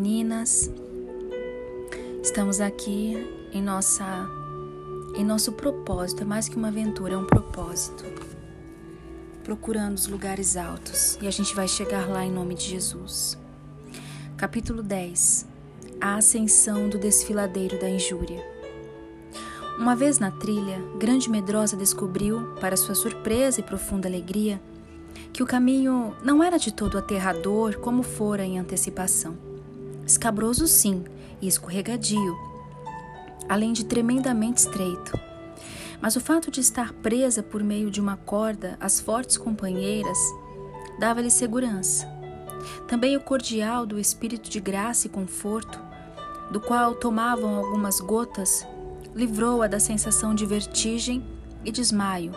meninas. Estamos aqui em nossa em nosso propósito, é mais que uma aventura, é um propósito. Procurando os lugares altos, e a gente vai chegar lá em nome de Jesus. Capítulo 10. A ascensão do desfiladeiro da injúria. Uma vez na trilha, Grande Medrosa descobriu, para sua surpresa e profunda alegria, que o caminho não era de todo aterrador como fora em antecipação. Escabroso, sim, e escorregadio, além de tremendamente estreito. Mas o fato de estar presa por meio de uma corda às fortes companheiras dava-lhe segurança. Também o cordial do espírito de graça e conforto, do qual tomavam algumas gotas, livrou-a da sensação de vertigem e desmaio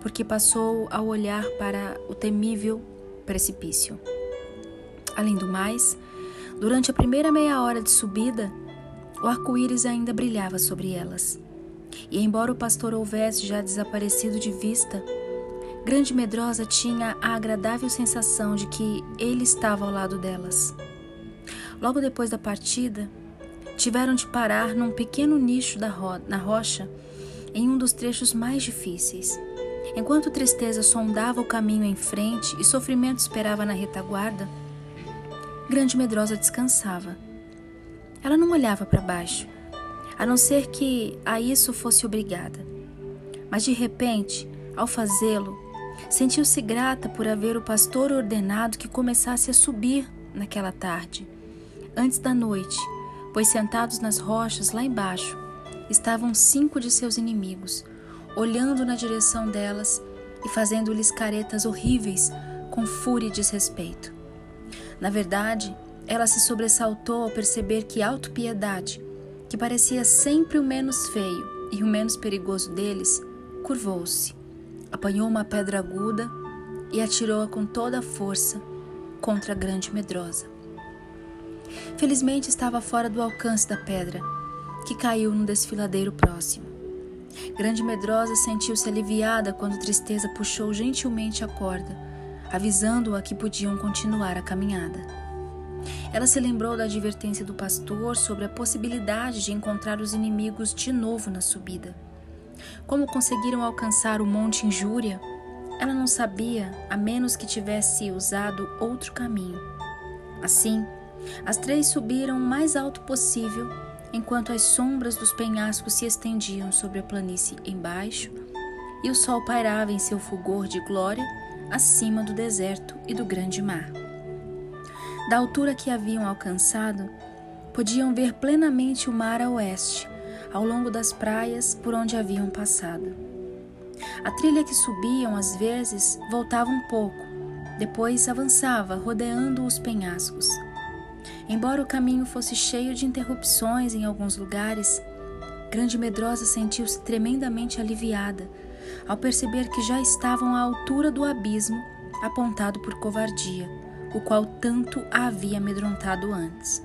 porque passou a olhar para o temível precipício. Além do mais, durante a primeira meia hora de subida, o arco-íris ainda brilhava sobre elas. E embora o pastor houvesse já desaparecido de vista, Grande Medrosa tinha a agradável sensação de que ele estava ao lado delas. Logo depois da partida, tiveram de parar num pequeno nicho ro na rocha em um dos trechos mais difíceis. Enquanto tristeza sondava o caminho em frente e sofrimento esperava na retaguarda, Grande Medrosa descansava. Ela não olhava para baixo, a não ser que a isso fosse obrigada. Mas de repente, ao fazê-lo, sentiu-se grata por haver o pastor ordenado que começasse a subir naquela tarde, antes da noite, pois sentados nas rochas lá embaixo estavam cinco de seus inimigos olhando na direção delas e fazendo-lhes caretas horríveis com fúria e desrespeito. Na verdade, ela se sobressaltou ao perceber que autopiedade, que parecia sempre o menos feio e o menos perigoso deles, curvou-se, apanhou uma pedra aguda e atirou-a com toda a força contra a grande medrosa. Felizmente estava fora do alcance da pedra, que caiu no desfiladeiro próximo. Grande Medrosa sentiu-se aliviada quando Tristeza puxou gentilmente a corda, avisando-a que podiam continuar a caminhada. Ela se lembrou da advertência do pastor sobre a possibilidade de encontrar os inimigos de novo na subida. Como conseguiram alcançar o Monte Injúria, ela não sabia, a menos que tivesse usado outro caminho. Assim, as três subiram o mais alto possível enquanto as sombras dos penhascos se estendiam sobre a planície embaixo e o sol pairava em seu fulgor de glória acima do deserto e do grande mar. Da altura que haviam alcançado, podiam ver plenamente o mar a oeste, ao longo das praias por onde haviam passado. A trilha que subiam às vezes voltava um pouco, depois avançava, rodeando os penhascos. Embora o caminho fosse cheio de interrupções em alguns lugares, Grande Medrosa sentiu-se tremendamente aliviada ao perceber que já estavam à altura do abismo apontado por covardia, o qual tanto a havia amedrontado antes.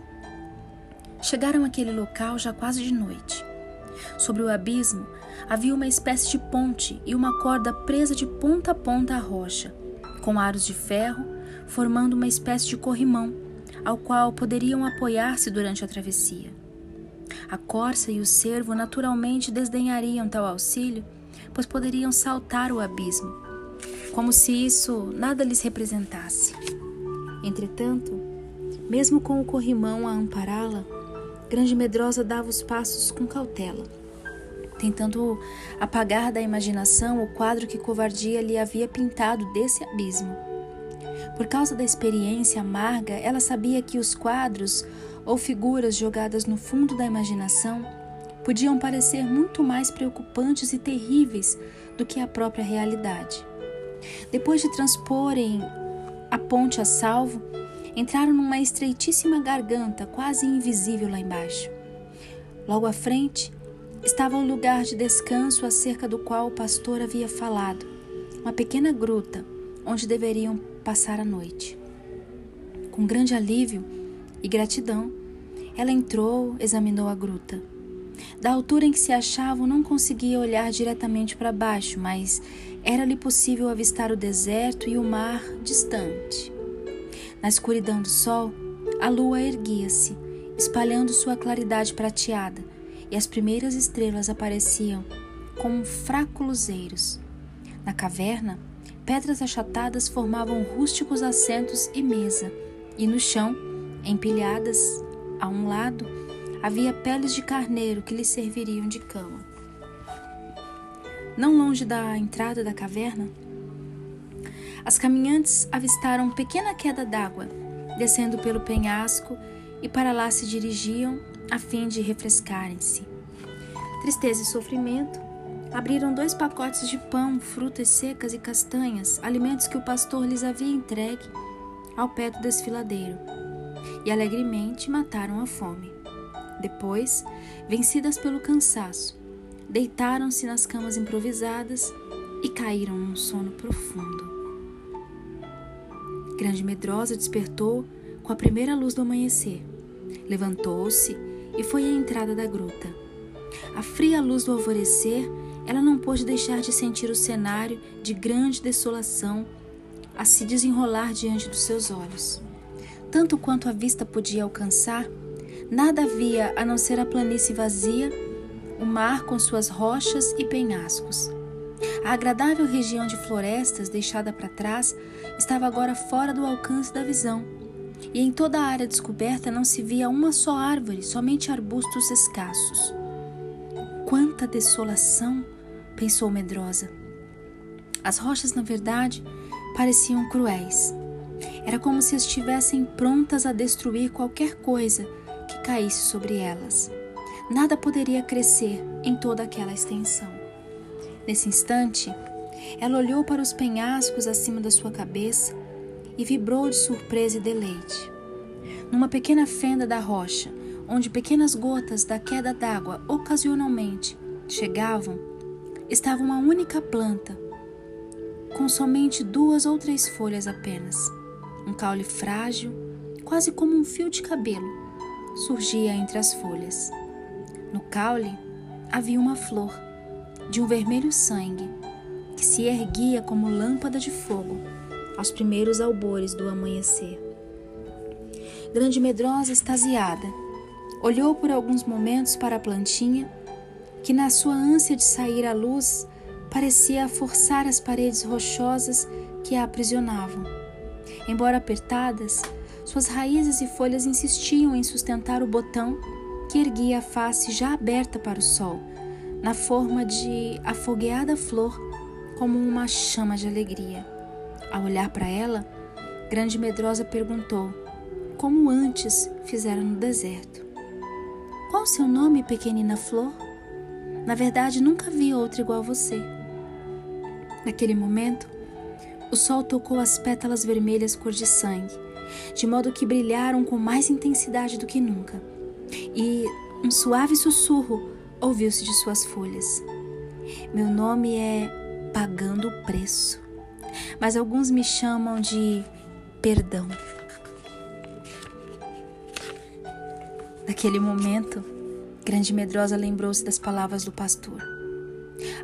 Chegaram àquele local já quase de noite. Sobre o abismo havia uma espécie de ponte e uma corda presa de ponta a ponta à rocha, com aros de ferro, formando uma espécie de corrimão ao qual poderiam apoiar-se durante a travessia. A corça e o cervo naturalmente desdenhariam tal auxílio, pois poderiam saltar o abismo, como se isso nada lhes representasse. Entretanto, mesmo com o corrimão a ampará-la, Grande Medrosa dava os passos com cautela, tentando apagar da imaginação o quadro que covardia lhe havia pintado desse abismo. Por causa da experiência amarga, ela sabia que os quadros ou figuras jogadas no fundo da imaginação podiam parecer muito mais preocupantes e terríveis do que a própria realidade. Depois de transporem a ponte a salvo, entraram numa estreitíssima garganta quase invisível lá embaixo. Logo à frente estava o lugar de descanso acerca do qual o pastor havia falado, uma pequena gruta onde deveriam passar a noite. Com grande alívio e gratidão, ela entrou, examinou a gruta. Da altura em que se achavam, não conseguia olhar diretamente para baixo, mas era-lhe possível avistar o deserto e o mar distante. Na escuridão do sol, a lua erguia-se, espalhando sua claridade prateada, e as primeiras estrelas apareciam como fracos luzeiros. Na caverna, pedras achatadas formavam rústicos assentos e mesa, e no chão, empilhadas a um lado, havia peles de carneiro que lhe serviriam de cama. Não longe da entrada da caverna, as caminhantes avistaram pequena queda d'água, descendo pelo penhasco e para lá se dirigiam a fim de refrescarem-se. Tristeza e sofrimento abriram dois pacotes de pão, frutas secas e castanhas, alimentos que o pastor lhes havia entregue ao pé do desfiladeiro, e alegremente mataram a fome. Depois, vencidas pelo cansaço, deitaram-se nas camas improvisadas e caíram num sono profundo. Grande Medrosa despertou com a primeira luz do amanhecer. Levantou-se e foi à entrada da gruta. A fria luz do alvorecer, ela não pôde deixar de sentir o cenário de grande desolação a se desenrolar diante dos seus olhos. Tanto quanto a vista podia alcançar, nada havia a não ser a planície vazia, o mar com suas rochas e penhascos. A agradável região de florestas deixada para trás estava agora fora do alcance da visão, e em toda a área descoberta não se via uma só árvore, somente arbustos escassos. Quanta desolação! pensou medrosa. As rochas, na verdade, pareciam cruéis. Era como se estivessem prontas a destruir qualquer coisa que caísse sobre elas. Nada poderia crescer em toda aquela extensão. Nesse instante, ela olhou para os penhascos acima da sua cabeça e vibrou de surpresa e deleite. Numa pequena fenda da rocha, onde pequenas gotas da queda d'água ocasionalmente chegavam, estava uma única planta, com somente duas ou três folhas apenas. Um caule frágil, quase como um fio de cabelo, surgia entre as folhas. No caule havia uma flor de um vermelho sangue que se erguia como lâmpada de fogo aos primeiros albores do amanhecer. Grande medrosa, extasiada, olhou por alguns momentos para a plantinha que, na sua ânsia de sair à luz, parecia forçar as paredes rochosas que a aprisionavam. Embora apertadas, suas raízes e folhas insistiam em sustentar o botão que erguia a face já aberta para o sol na forma de afogueada flor, como uma chama de alegria. Ao olhar para ela, Grande Medrosa perguntou, como antes fizera no deserto: Qual seu nome, pequenina flor? Na verdade, nunca vi outra igual a você. Naquele momento, o sol tocou as pétalas vermelhas cor de sangue, de modo que brilharam com mais intensidade do que nunca. E um suave sussurro ouviu-se de suas folhas. Meu nome é Pagando o Preço, mas alguns me chamam de Perdão. Naquele momento, Grande Medrosa lembrou-se das palavras do pastor.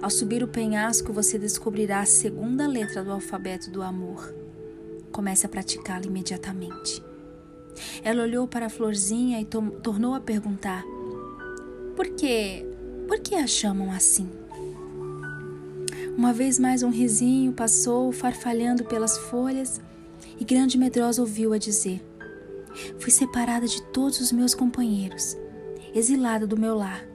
Ao subir o penhasco, você descobrirá a segunda letra do alfabeto do amor. Comece a praticá-la imediatamente. Ela olhou para a florzinha e tornou a perguntar: Por que por que a chamam assim? Uma vez mais um risinho passou farfalhando pelas folhas e Grande Medrosa ouviu-a dizer: Fui separada de todos os meus companheiros, exilada do meu lar,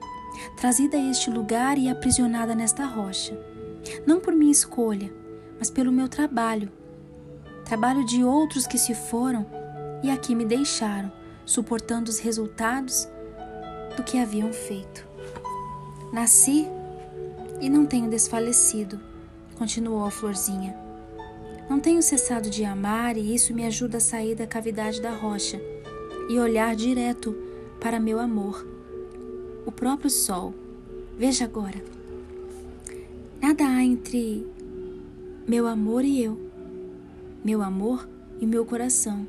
trazida a este lugar e aprisionada nesta rocha. Não por minha escolha, mas pelo meu trabalho. Trabalho de outros que se foram e aqui me deixaram, suportando os resultados do que haviam feito. Nasci e não tenho desfalecido, continuou a florzinha. Não tenho cessado de amar e isso me ajuda a sair da cavidade da rocha e olhar direto para meu amor, o próprio sol. Veja agora. Nada há entre meu amor e eu, meu amor e meu coração.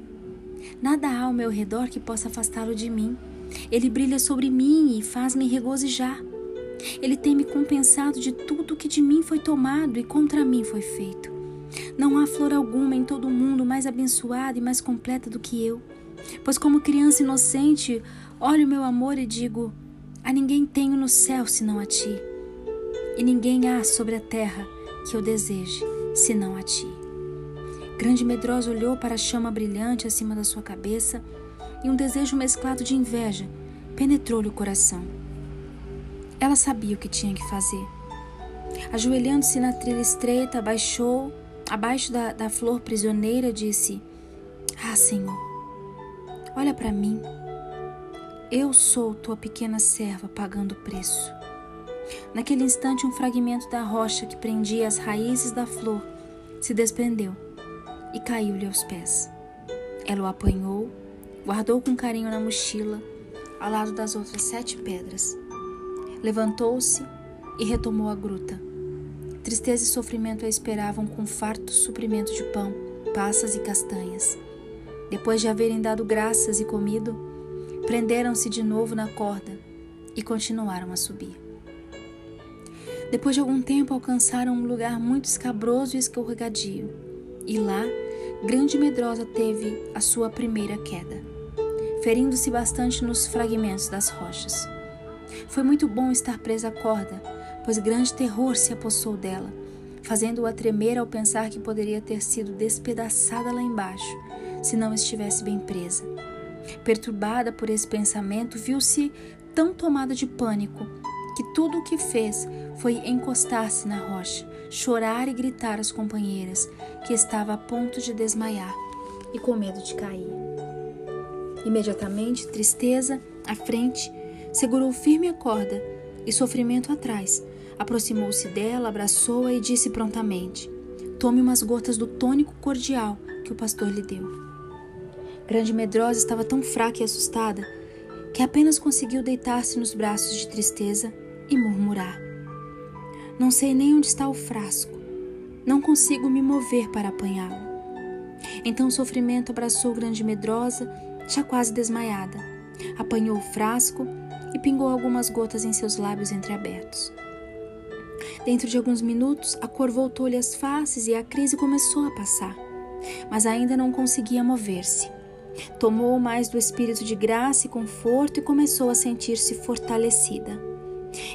Nada há ao meu redor que possa afastá-lo de mim. Ele brilha sobre mim e faz-me regozijar. Ele tem me compensado de tudo que de mim foi tomado e contra mim foi feito. Não há flor alguma em todo o mundo mais abençoada e mais completa do que eu. Pois, como criança inocente, olho meu amor e digo: A ninguém tenho no céu senão a ti, e ninguém há sobre a terra que eu deseje senão a ti. Grande medrosa olhou para a chama brilhante acima da sua cabeça e um desejo mesclado de inveja penetrou-lhe o coração. Ela sabia o que tinha que fazer. Ajoelhando-se na trilha estreita, abaixou, abaixo da, da flor prisioneira, disse: Ah, Senhor, olha para mim. Eu sou tua pequena serva pagando o preço. Naquele instante, um fragmento da rocha que prendia as raízes da flor se desprendeu e caiu-lhe aos pés. Ela o apanhou, guardou com carinho na mochila, ao lado das outras sete pedras. Levantou-se e retomou a gruta. Tristeza e sofrimento a esperavam com farto suprimento de pão, passas e castanhas. Depois de haverem dado graças e comido, prenderam-se de novo na corda e continuaram a subir. Depois de algum tempo, alcançaram um lugar muito escabroso e escorregadio, e lá, grande medrosa teve a sua primeira queda, ferindo-se bastante nos fragmentos das rochas. Foi muito bom estar presa à corda, pois grande terror se apossou dela, fazendo-a tremer ao pensar que poderia ter sido despedaçada lá embaixo, se não estivesse bem presa. Perturbada por esse pensamento, viu-se tão tomada de pânico que tudo o que fez foi encostar-se na rocha, chorar e gritar às companheiras, que estava a ponto de desmaiar e com medo de cair. Imediatamente, tristeza à frente, segurou firme a corda e sofrimento atrás. Aproximou-se dela, abraçou-a e disse prontamente: Tome umas gotas do tônico cordial que o pastor lhe deu. Grande medrosa estava tão fraca e assustada que apenas conseguiu deitar-se nos braços de tristeza e murmurar: Não sei nem onde está o frasco, não consigo me mover para apanhá-lo. Então o sofrimento abraçou grande medrosa, já quase desmaiada. Apanhou o frasco e pingou algumas gotas em seus lábios entreabertos. Dentro de alguns minutos, a cor voltou-lhe às faces e a crise começou a passar, mas ainda não conseguia mover-se. Tomou mais do espírito de graça e conforto e começou a sentir-se fortalecida.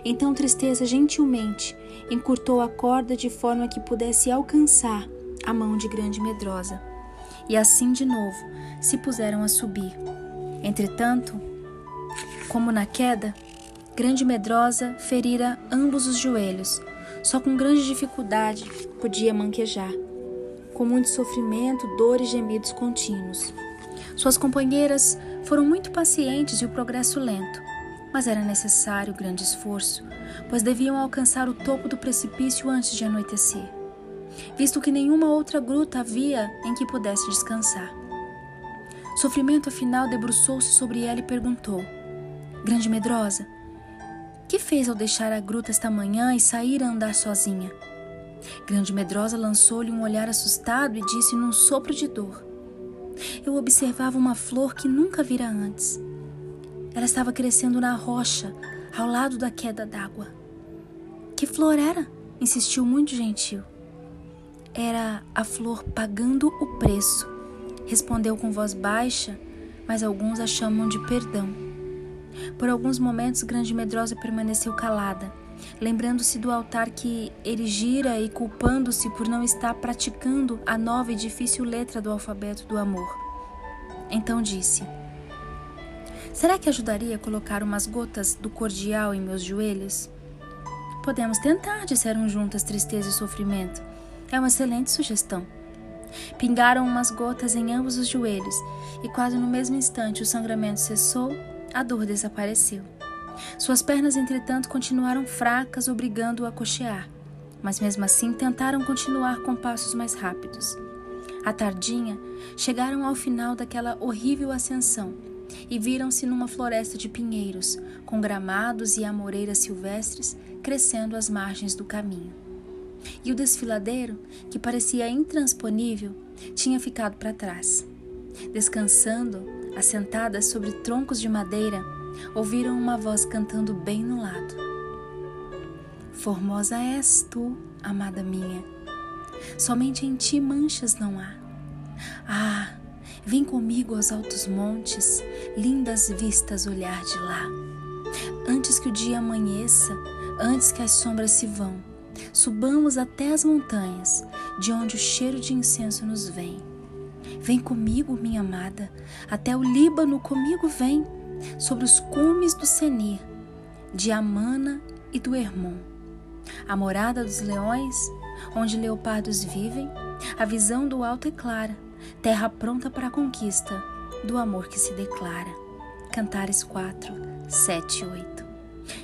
Então Tristeza gentilmente encurtou a corda de forma que pudesse alcançar a mão de Grande Medrosa. E assim de novo se puseram a subir. Entretanto, como na queda, Grande Medrosa ferira ambos os joelhos. Só com grande dificuldade podia manquejar, com muito sofrimento, dor e gemidos contínuos. Suas companheiras foram muito pacientes e o progresso lento mas era necessário grande esforço, pois deviam alcançar o topo do precipício antes de anoitecer, visto que nenhuma outra gruta havia em que pudesse descansar. Sofrimento afinal debruçou-se sobre ela e perguntou: Grande medrosa, que fez ao deixar a gruta esta manhã e sair a andar sozinha? Grande medrosa lançou-lhe um olhar assustado e disse num sopro de dor: Eu observava uma flor que nunca vira antes. Ela estava crescendo na rocha, ao lado da queda d'água. Que flor era? insistiu muito gentil. Era a flor pagando o preço, respondeu com voz baixa, mas alguns a chamam de perdão. Por alguns momentos, Grande Medrosa permaneceu calada, lembrando-se do altar que erigira e culpando-se por não estar praticando a nova e difícil letra do alfabeto do amor. Então disse: Será que ajudaria colocar umas gotas do cordial em meus joelhos? Podemos tentar, disseram juntas tristeza e sofrimento. É uma excelente sugestão. Pingaram umas gotas em ambos os joelhos e quase no mesmo instante o sangramento cessou, a dor desapareceu. Suas pernas, entretanto, continuaram fracas, obrigando-o a cochear, mas mesmo assim tentaram continuar com passos mais rápidos. À tardinha, chegaram ao final daquela horrível ascensão e viram-se numa floresta de pinheiros, com gramados e amoreiras silvestres crescendo às margens do caminho. E o desfiladeiro, que parecia intransponível, tinha ficado para trás. Descansando, assentadas sobre troncos de madeira, ouviram uma voz cantando bem no lado. Formosa és tu, amada minha. Somente em ti manchas não há. Ah, Vem comigo aos altos montes, lindas vistas olhar de lá. Antes que o dia amanheça, antes que as sombras se vão, subamos até as montanhas, de onde o cheiro de incenso nos vem. Vem comigo, minha amada, até o Líbano comigo vem, sobre os cumes do Senir, de Amana e do Hermon. A morada dos leões, onde leopardos vivem, a visão do alto é clara, terra pronta para a conquista do amor que se declara. Cantares 4, 7 e 8.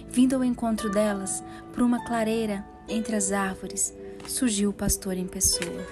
Vindo ao encontro delas, por uma clareira entre as árvores, surgiu o pastor em pessoa.